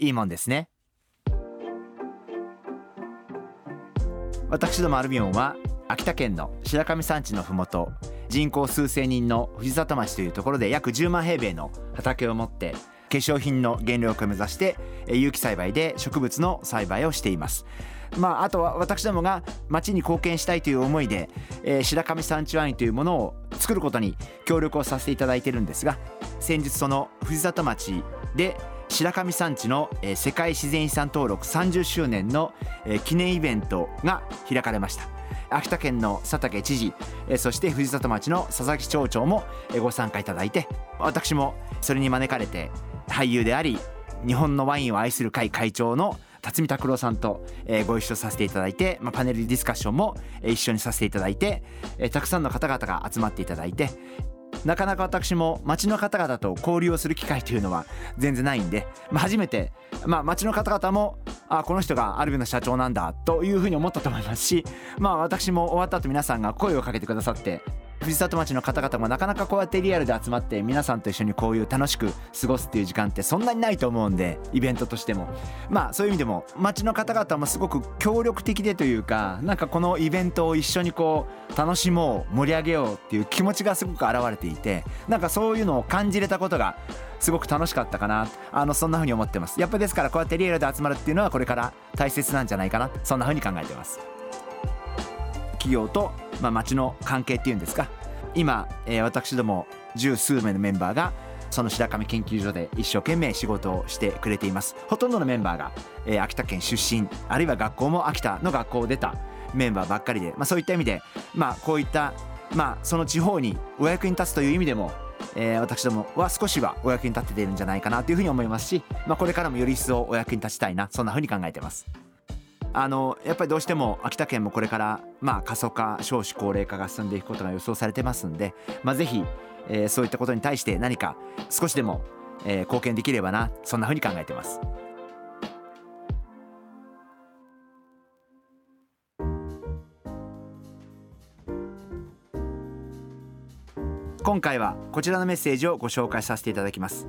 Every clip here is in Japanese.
いいもんですね。私どもアルビオンは秋田県の白神山地のふもと人口数千人の藤里町というところで約10万平米の畑を持って化粧品の原料化を目指して有機栽培で植物の栽培をしています。まあ、あとは私どもが町に貢献したいという思いで、えー、白神山地ワインというものを作ることに協力をさせていただいてるんですが先日その藤里町で白神山地の世界自然遺産登録30周年の記念イベントが開かれました。秋田県の佐竹知事そして藤里町の佐々木町長もご参加いただいて私もそれに招かれて俳優であり日本のワインを愛する会会長の辰巳拓郎さんと、ご一緒させていただいて、パネルディスカッションも、一緒にさせていただいて、たくさんの方々が集まっていただいてなかなか私も町の方々と交流をする機会というのは全然ないんで、まあ、初めて、まあ、町の方々もあこの人がアルビの社長なんだというふうに思ったと思いますし、まあ、私も終わった後皆さんが声をかけてくださって藤里町の方々もなかなかこうやってリアルで集まって皆さんと一緒にこういう楽しく過ごすっていう時間ってそんなにないと思うんでイベントとしても。まあそういう意味でも町の方々もすごく協力的でというかなんかこのイベントを一緒にこう楽しもう盛り上げようっていう気持ちがすごく表れていてなんかそういうのを感じれたことがすごく楽しかったかなあのそんな風に思ってます。やっぱですからこうやってリアルで集まるっていうのはこれから大切なんじゃないかな。そんな風に考えてます。企業と、まあ、町の関係っていうんですか。今、えー、私ども十数名のメンバーがその白神研究所で一生懸命仕事をしてくれていますほとんどのメンバーが、えー、秋田県出身あるいは学校も秋田の学校を出たメンバーばっかりで、まあ、そういった意味で、まあ、こういった、まあ、その地方にお役に立つという意味でもえー、私どもは少しはお役に立てているんじゃないかなというふうに思いますし、まあ、これからもより一層お役に立ちたいなそんなふうに考えてます。あのやっぱりどうしても秋田県もこれからまあ過疎化少子高齢化が進んでいくことが予想されてますんで、まあ、ぜひ、えー、そういったことに対して何か少しでも、えー、貢献できればなそんなふうに考えてます。今回はこちらのメッセージをご紹介させていただきます。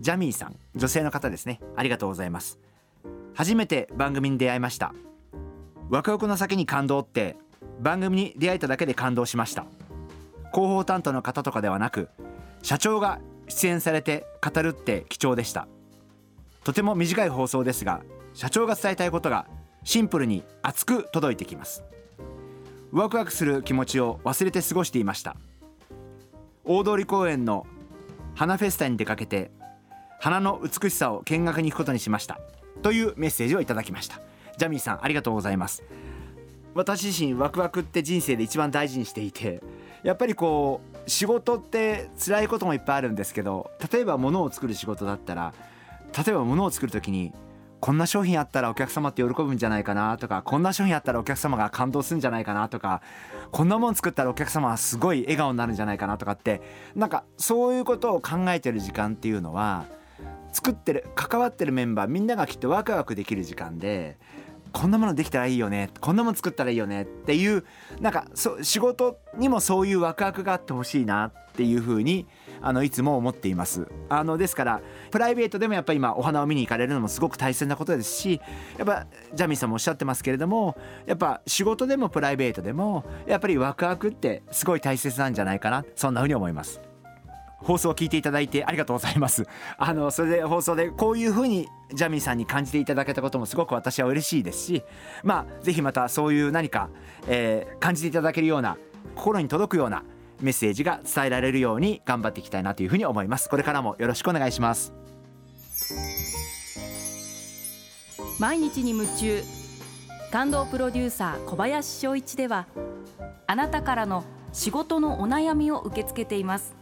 ジャミーさん女性の方ですね。ありがとうございます。初めて番組に出会いました。ワクワクの先に感動って番組に出会えただけで感動しました。広報担当の方とかではなく社長が出演されて語るって貴重でした。とても短い放送ですが社長が伝えたいことがシンプルに熱く届いてきます。ワクワクする気持ちを忘れて過ごしていました。大通公園の花フェスタに出かけて花の美しさを見学に行くことにしました。というメッセージをいただきました。ジャミーさんありがとうございます。私自身ワクワクって人生で一番大事にしていてやっぱりこう仕事って辛いこともいっぱいあるんですけど例えば物を作る仕事だったら例えば物を作る時にこんな商品あったらお客様って喜ぶんじゃないかなとかこんな商品あったらお客様が感動するんじゃないかなとかこんなもん作ったらお客様はすごい笑顔になるんじゃないかなとかってなんかそういうことを考えてる時間っていうのは作ってる関わってるメンバーみんながきっとワクワクできる時間でこんなものできたらいいよねこんなもの作ったらいいよねっていうなんかそ仕事にもそういうワクワクがあってほしいなっていうふうにあのいつも思っていますあのですからプライベートでもやっぱり今お花を見に行かれるのもすごく大切なことですしやっぱジャミーさんもおっしゃってますけれどもやっぱ仕事でもプライベートでもやっぱりワクワクってすごい大切なんじゃないかなそんなふうに思います。放送を聞いていただいてありがとうございます。あのそれで放送でこういう風にジャミーさんに感じていただけたこともすごく私は嬉しいですしまあぜひまたそういう何か、えー、感じていただけるような心に届くようなメッセージが伝えられるように頑張っていきたいなというふうに思います。これからもよろしくお願いします。毎日に夢中。感動プロデューサー小林翔一ではあなたからの仕事のお悩みを受け付けています。